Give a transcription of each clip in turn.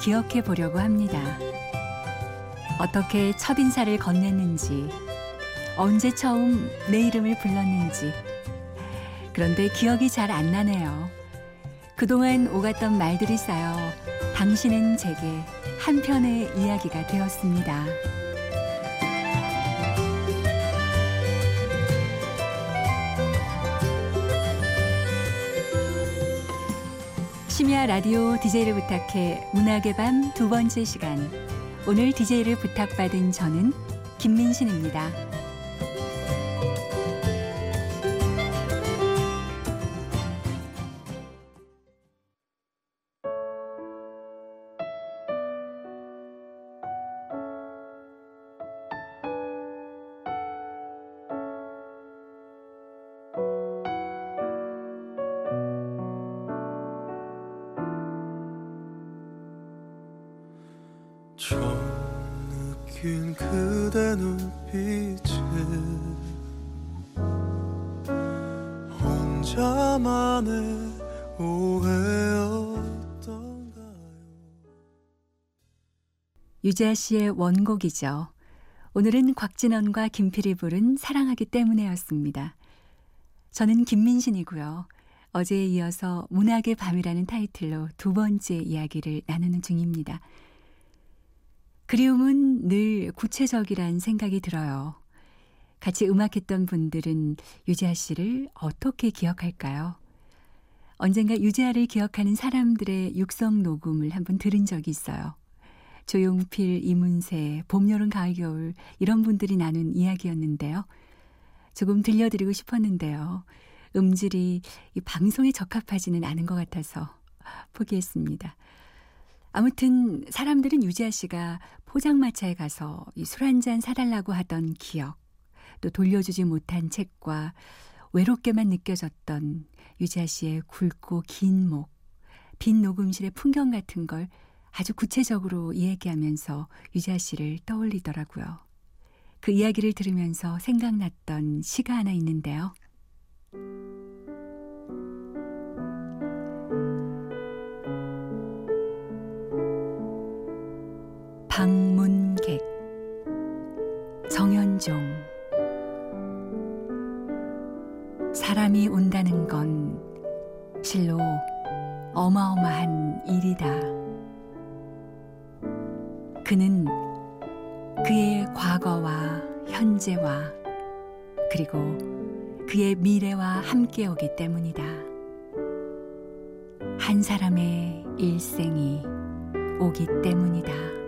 기억해 보려고 합니다. 어떻게 첫 인사를 건넸는지, 언제 처음 내 이름을 불렀는지. 그런데 기억이 잘 안 나네요. 그동안 오갔던 말들이 쌓여 당신은 제게 한편의 이야기가 되었습니다. 심야 라디오 DJ를 부탁해 문학의 밤 두 번째 시간. 오늘 DJ를 부탁받은 저는 김민신입니다. 처음 느낀 그대 눈빛에 혼자만의 오해였던가요 유재하 씨의 원곡이죠. 오늘은 곽진원과 김필이 부른 사랑하기 때문에였습니다. 저는 김민신이고요. 어제에 이어서 문학의 밤이라는 타이틀로 두 번째 이야기를 나누는 중입니다. 그리움은 늘 구체적이란 생각이 들어요. 같이 음악했던 분들은 유재하 씨를 어떻게 기억할까요? 언젠가 유재하를 기억하는 사람들의 육성 녹음을 한번 들은 적이 있어요. 조용필, 이문세, 봄, 여름, 가을, 겨울 이런 분들이 나눈 이야기였는데요. 조금 들려드리고 싶었는데요. 음질이 이 방송에 적합하지는 않은 것 같아서 포기했습니다. 아무튼 사람들은 유지아 씨가 포장마차에 가서 술한 잔 사달라고 하던 기억, 또 돌려주지 못한 책과 외롭게만 느껴졌던 유지아 씨의 굵고 긴 목, 빈 녹음실의 풍경 같은 걸 아주 구체적으로 이야기하면서 유지아 씨를 떠올리더라고요. 그 이야기를 들으면서 생각났던 시가 하나 있는데요. 사람이 온다는 건 실로 어마어마한 일이다. 그는 그의 과거와 현재와 그리고 그의 미래와 함께 오기 때문이다. 한 사람의 일생이 오기 때문이다.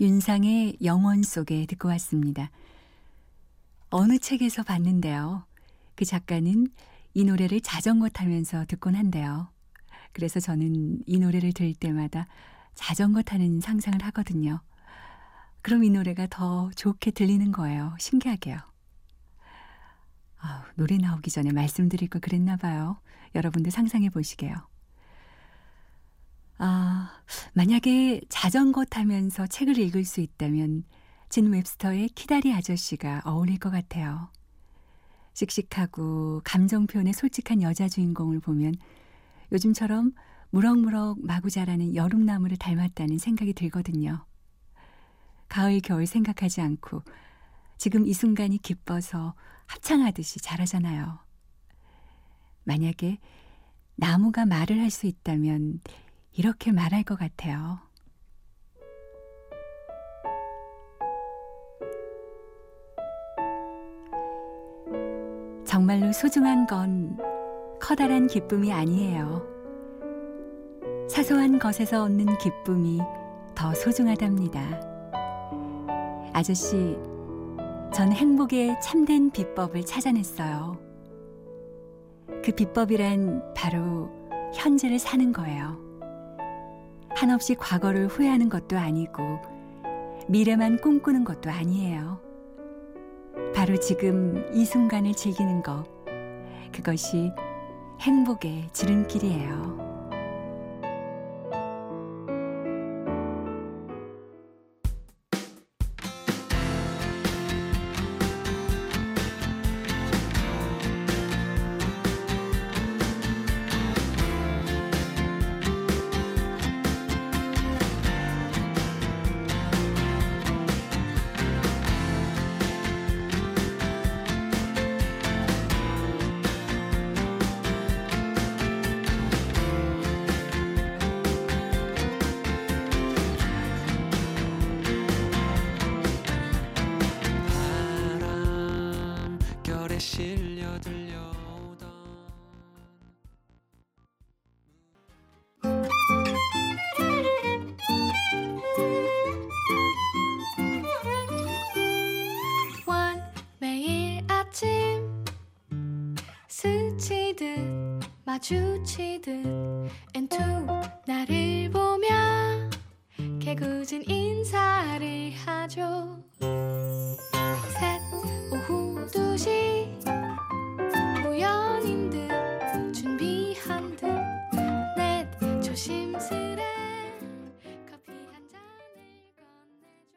윤상의 영원 속에 듣고 왔습니다. 어느 책에서 봤는데요. 그 작가는 이 노래를 자전거 타면서 듣곤 한대요. 그래서 저는 이 노래를 들을 때마다 자전거 타는 상상을 하거든요. 그럼 이 노래가 더 좋게 들리는 거예요. 신기하게요. 아, 노래 나오기 전에 말씀드릴 걸 그랬나 봐요. 여러분들 상상해 보시게요. 아, 만약에 자전거 타면서 책을 읽을 수 있다면 진 웹스터의 키다리 아저씨가 어울릴 것 같아요. 씩씩하고 감정 표현에 솔직한 여자 주인공을 보면 요즘처럼 무럭무럭 마구 자라는 여름나무를 닮았다는 생각이 들거든요. 가을, 겨울 생각하지 않고 지금 이 순간이 기뻐서 합창하듯이 자라잖아요. 만약에 나무가 말을 할 수 있다면 이렇게 말할 것 같아요. 정말로 소중한 건 커다란 기쁨이 아니에요. 사소한 것에서 얻는 기쁨이 더 소중하답니다. 아저씨, 전 행복의 참된 비법을 찾아냈어요. 그 비법이란 바로 현재를 사는 거예요. 한없이 과거를 후회하는 것도 아니고 미래만 꿈꾸는 것도 아니에요. 바로 지금 이 순간을 즐기는 것. 그것이 행복의 지름길이에요. 마주치듯 엔투 나를 보며 개구진 인사를 하죠. 셋 오후 두시. 우연인 듯 준비한 듯 넷 조심스레 커피 한 잔을 건네줘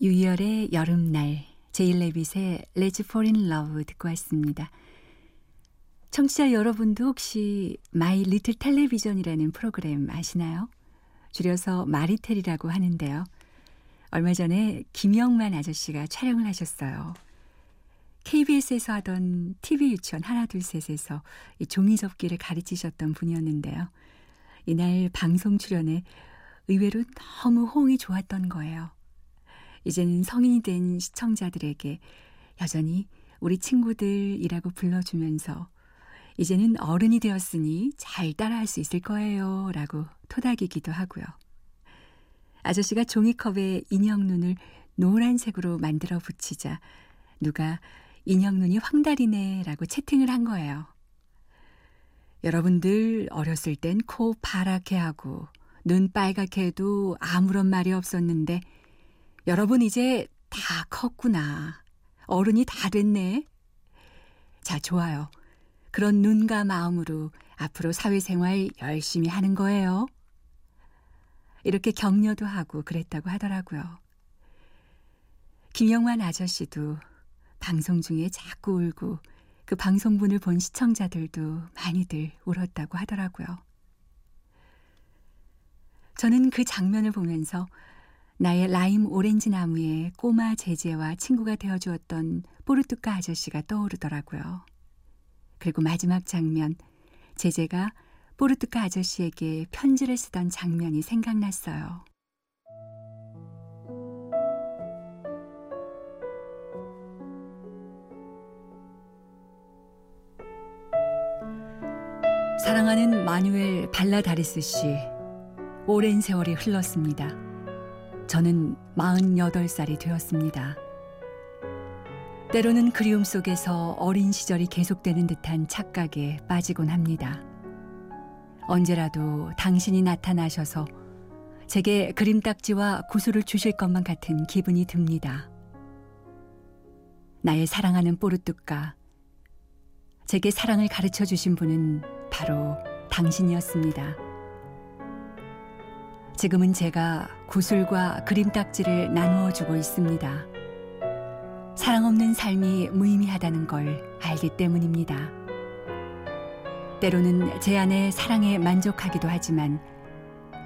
유이열의 여름날, Let's Fall in Love 듣고 왔습니다. 청취자 여러분도 혹시 마이 리틀 텔레비전이라는 프로그램 아시나요? 줄여서 마리텔이라고 하는데요. 얼마 전에 김영만 아저씨가 촬영을 하셨어요. KBS에서 하던 TV 유치원 하나 둘 셋에서 이 종이 접기를 가르치셨던 분이었는데요. 이날 방송 출연에 의외로 너무 호응이 좋았던 거예요. 이제는 성인이 된 시청자들에게 여전히 우리 친구들이라고 불러주면서 이제는 어른이 되었으니 잘 따라할 수 있을 거예요. 라고 토닥이기도 하고요. 아저씨가 종이컵에 인형 눈을 노란색으로 만들어 붙이자 누가 인형 눈이 황달이네 라고 채팅을 한 거예요. 여러분들 어렸을 땐 코 파랗게 하고 눈 빨갛게 해도 아무런 말이 없었는데 여러분 이제 다 컸구나. 어른이 다 됐네. 자, 좋아요. 그런 눈과 마음으로 앞으로 사회생활 열심히 하는 거예요. 이렇게 격려도 하고 그랬다고 하더라고요. 김영환 아저씨도 방송 중에 자꾸 울고 그 방송분을 본 시청자들도 많이들 울었다고 하더라고요. 저는 그 장면을 보면서 나의 라임 오렌지 나무에 꼬마 제제와 친구가 되어주었던 포르투가 아저씨가 떠오르더라고요. 그리고 마지막 장면, 제제가 포르투가 아저씨에게 편지를 쓰던 장면이 생각났어요. 사랑하는 마누엘 발라다리스 씨, 오랜 세월이 흘렀습니다. 저는 48살이 되었습니다. 때로는 그리움 속에서 어린 시절이 계속되는 듯한 착각에 빠지곤 합니다. 언제라도 당신이 나타나셔서 제게 그림딱지와 구슬을 주실 것만 같은 기분이 듭니다. 나의 사랑하는 뽀르뚜까. 제게 사랑을 가르쳐 주신 분은 바로 당신이었습니다. 지금은 제가 구슬과 그림딱지를 나누어 주고 있습니다. 사랑 없는 삶이 무의미하다는 걸 알기 때문입니다. 때로는 제 안의 사랑에 만족하기도 하지만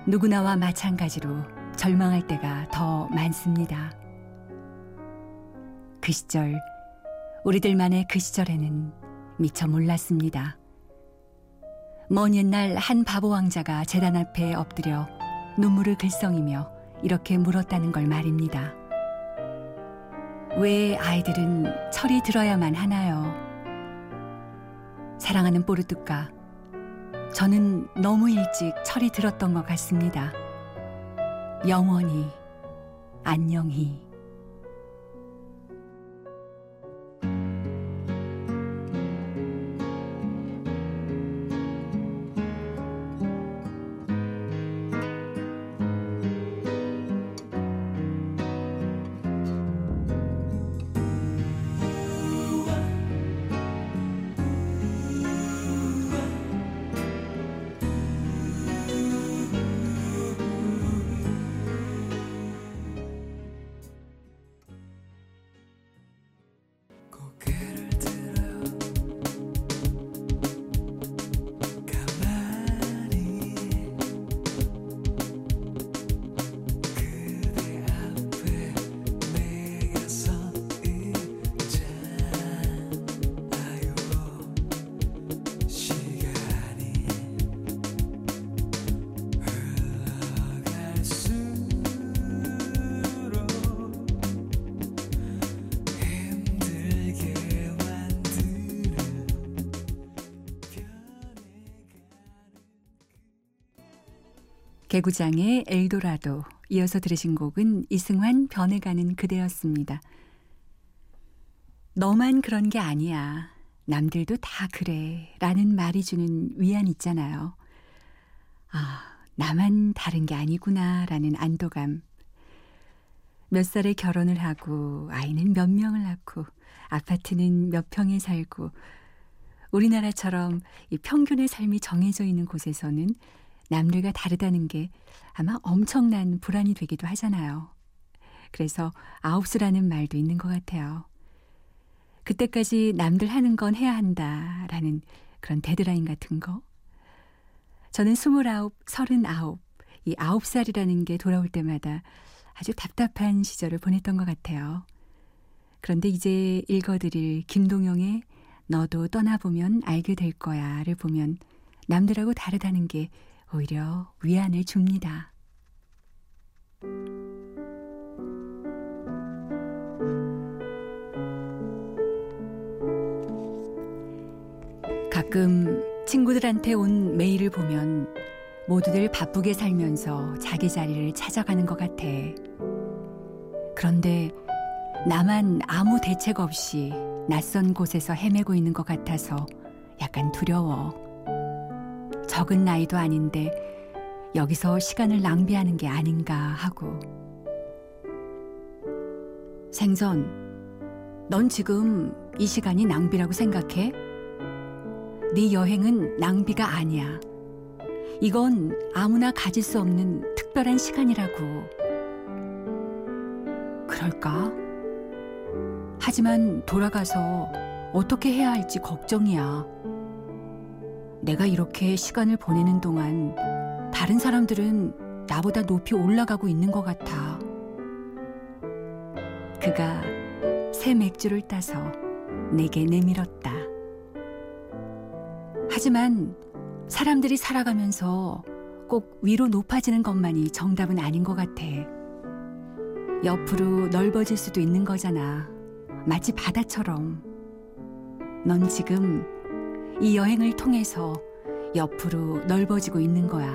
누구나와 마찬가지로 절망할 때가 더 많습니다. 그 시절, 우리들만의 그 시절에는 미처 몰랐습니다. 먼 옛날 한 바보 왕자가 재단 앞에 엎드려 눈물을 글썽이며 이렇게 물었다는 걸 말입니다. 왜 아이들은 철이 들어야만 하나요? 사랑하는 뽀르뚜까, 저는 너무 일찍 철이 들었던 것 같습니다. 영원히 안녕히. 개구장의 엘도라도 이어서 들으신 곡은 이승환 변해가는 그대였습니다. 너만 그런 게 아니야. 남들도 다 그래. 라는 말이 주는 위안 있잖아요. 아, 나만 다른 게 아니구나. 라는 안도감. 몇 살에 결혼을 하고, 아이는 몇 명을 낳고, 아파트는 몇 평에 살고, 우리나라처럼 이 평균의 삶이 정해져 있는 곳에서는 남들과 다르다는 게 아마 엄청난 불안이 되기도 하잖아요. 그래서 아홉수라는 말도 있는 것 같아요. 그때까지 남들 하는 건 해야 한다라는 그런 데드라인 같은 거. 저는 스물아홉, 서른아홉, 이 아홉 살이라는 게 돌아올 때마다 아주 답답한 시절을 보냈던 것 같아요. 그런데 이제 읽어드릴 김동영의 너도 떠나보면 알게 될 거야를 보면 남들하고 다르다는 게 오히려 위안을 줍니다. 가끔 친구들한테 온 메일을 보면 모두들 바쁘게 살면서 자기 자리를 찾아가는 것 같아. 그런데 나만 아무 대책 없이 낯선 곳에서 헤매고 있는 것 같아서 약간 두려워. 적은 나이도 아닌데 여기서 시간을 낭비하는 게 아닌가 하고. 생선, 넌 지금 이 시간이 낭비라고 생각해? 네 여행은 낭비가 아니야. 이건 아무나 가질 수 없는 특별한 시간이라고. 그럴까? 하지만 돌아가서 어떻게 해야 할지 걱정이야. 내가 이렇게 시간을 보내는 동안 다른 사람들은 나보다 높이 올라가고 있는 것 같아. 그가 새 맥주를 따서 내게 내밀었다. 하지만 사람들이 살아가면서 꼭 위로 높아지는 것만이 정답은 아닌 것 같아. 옆으로 넓어질 수도 있는 거잖아. 마치 바다처럼. 넌 지금 이 여행을 통해서 옆으로 넓어지고 있는 거야.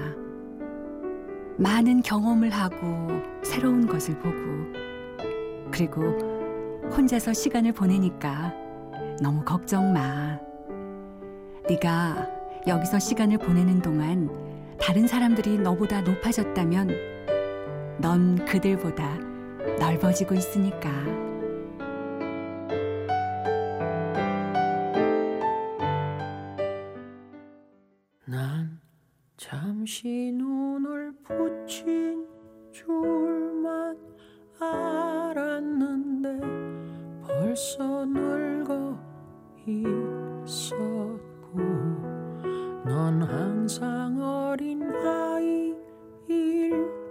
많은 경험을 하고 새로운 것을 보고 그리고 혼자서 시간을 보내니까 너무 걱정 마. 네가 여기서 시간을 보내는 동안 다른 사람들이 너보다 높아졌다면 넌 그들보다 넓어지고 있으니까.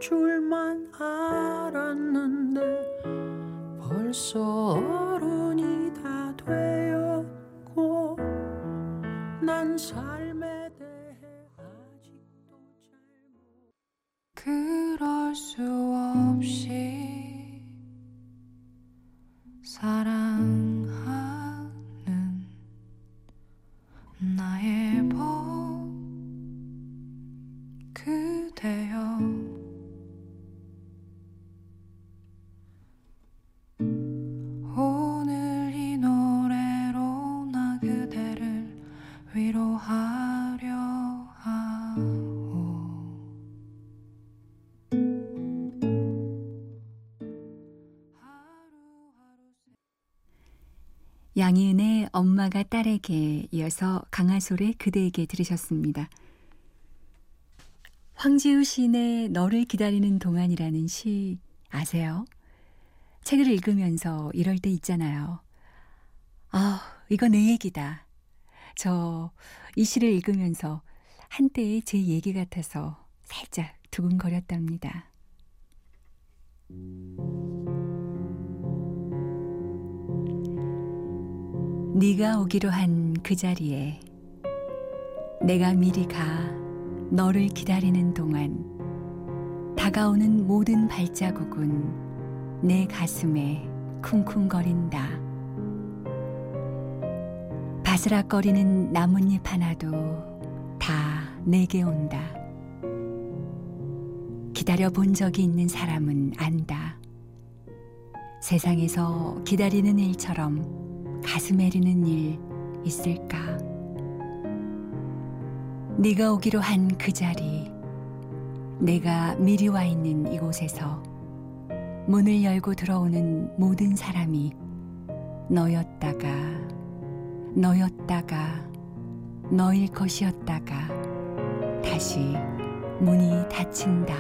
줄만 알았는데 벌써 위로하려 하오 양희은의 엄마가 딸에게 이어서 강하솔의 그대에게 들으셨습니다. 황지우 시인의 너를 기다리는 동안이라는 시 아세요? 책을 읽으면서 이럴 때 있잖아요. 아, 이거 내 얘기다. 저 이 시를 읽으면서 한때의 제 얘기 같아서 살짝 두근거렸답니다. 네가 오기로 한 그 자리에 내가 미리 가 너를 기다리는 동안 다가오는 모든 발자국은 내 가슴에 쿵쿵거린다. 바스락거리는 나뭇잎 하나도 다 내게 온다. 기다려 본 적이 있는 사람은 안다. 세상에서 기다리는 일처럼 가슴 애리는 일 있을까? 네가 오기로 한 그 자리, 내가 미리 와 있는 이곳에서 문을 열고 들어오는 모든 사람이 너였다가, 너였다가, 너일 것이었다가, 다시 문이 닫힌다.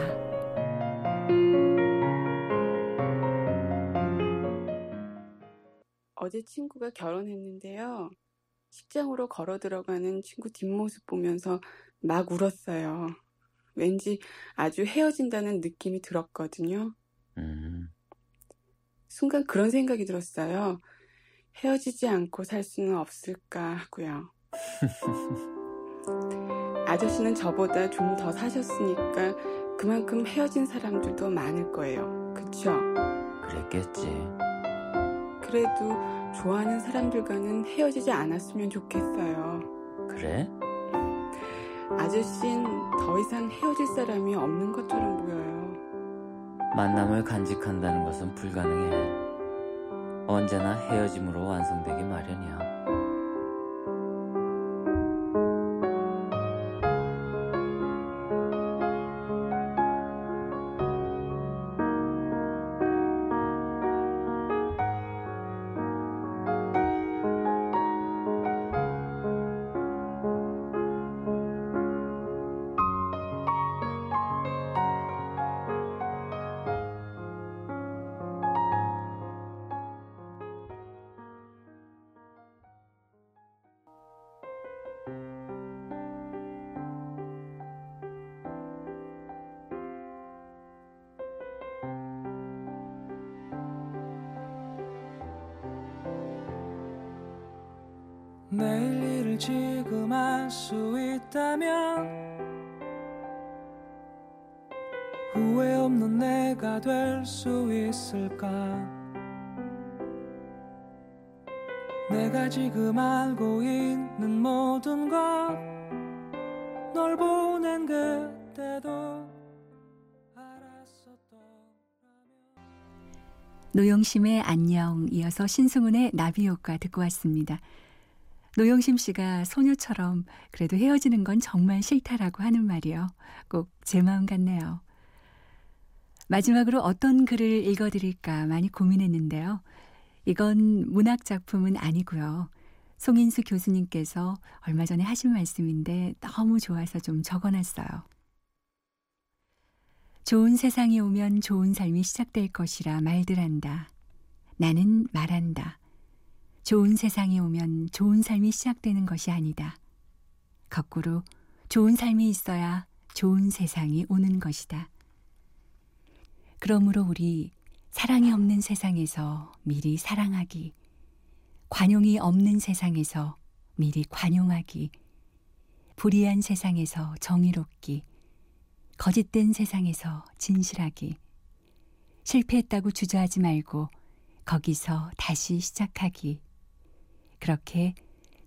어제 친구가 결혼했는데요. 식장으로 걸어 들어가는 친구 뒷모습 보면서 막 울었어요. 왠지 아주 헤어진다는 느낌이 들었거든요. 음, 순간 그런 생각이 들었어요. 헤어지지 않고 살 수는 없을까 하고요. 아저씨는 저보다 좀 더 사셨으니까 그만큼 헤어진 사람들도 많을 거예요. 그쵸? 그랬겠지. 그래도 좋아하는 사람들과는 헤어지지 않았으면 좋겠어요. 그래? 아저씨는 더 이상 헤어질 사람이 없는 것처럼 보여요. 만남을 간직한다는 것은 불가능해. 언제나 헤어짐으로 완성되기 마련이야. 지금 할 수 있다면 후회 없는 내가 될 수 있을까 내가 지금 알고 있는 모든 것 널 보낸 그때도 노영심의 안녕 이어서 신승훈의 나비효과 듣고 왔습니다. 노영심 씨가 소녀처럼 그래도 헤어지는 건 정말 싫다라고 하는 말이요. 꼭 제 마음 같네요. 마지막으로 어떤 글을 읽어드릴까 많이 고민했는데요. 이건 문학 작품은 아니고요. 송인수 교수님께서 얼마 전에 하신 말씀인데 너무 좋아서 좀 적어놨어요. 좋은 세상이 오면 좋은 삶이 시작될 것이라 말들 한다. 나는 말한다. 좋은 세상이 오면 좋은 삶이 시작되는 것이 아니다. 거꾸로 좋은 삶이 있어야 좋은 세상이 오는 것이다. 그러므로 우리 사랑이 없는 세상에서 미리 사랑하기, 관용이 없는 세상에서 미리 관용하기, 불의한 세상에서 정의롭기, 거짓된 세상에서 진실하기, 실패했다고 주저하지 말고 거기서 다시 시작하기. 그렇게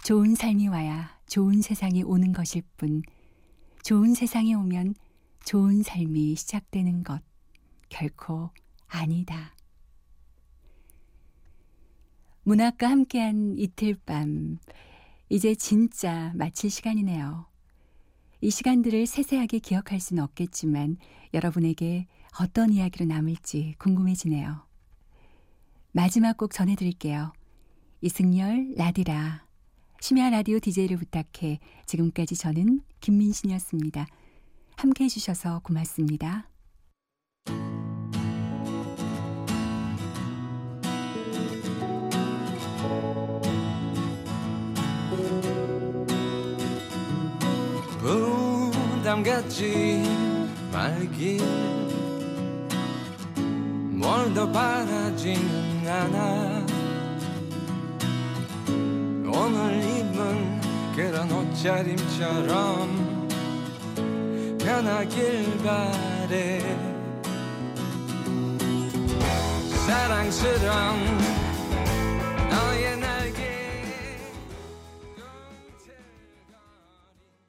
좋은 삶이 와야 좋은 세상이 오는 것일 뿐, 좋은 세상이 오면 좋은 삶이 시작되는 것 결코 아니다. 문학과 함께한 이틀 밤, 이제 진짜 마칠 시간이네요. 이 시간들을 세세하게 기억할 수는 없겠지만 여러분에게 어떤 이야기로 남을지 궁금해지네요. 마지막 곡 전해드릴게요. 이승열 라디라 심야 라디오 DJ를 부탁해 지금까지 저는 김민신이었습니다. 함께 해주셔서 고맙습니다. 부담 갖지 말길 뭘 더 바라지는 않아 옷차림처럼 편하길 바래. 사랑스런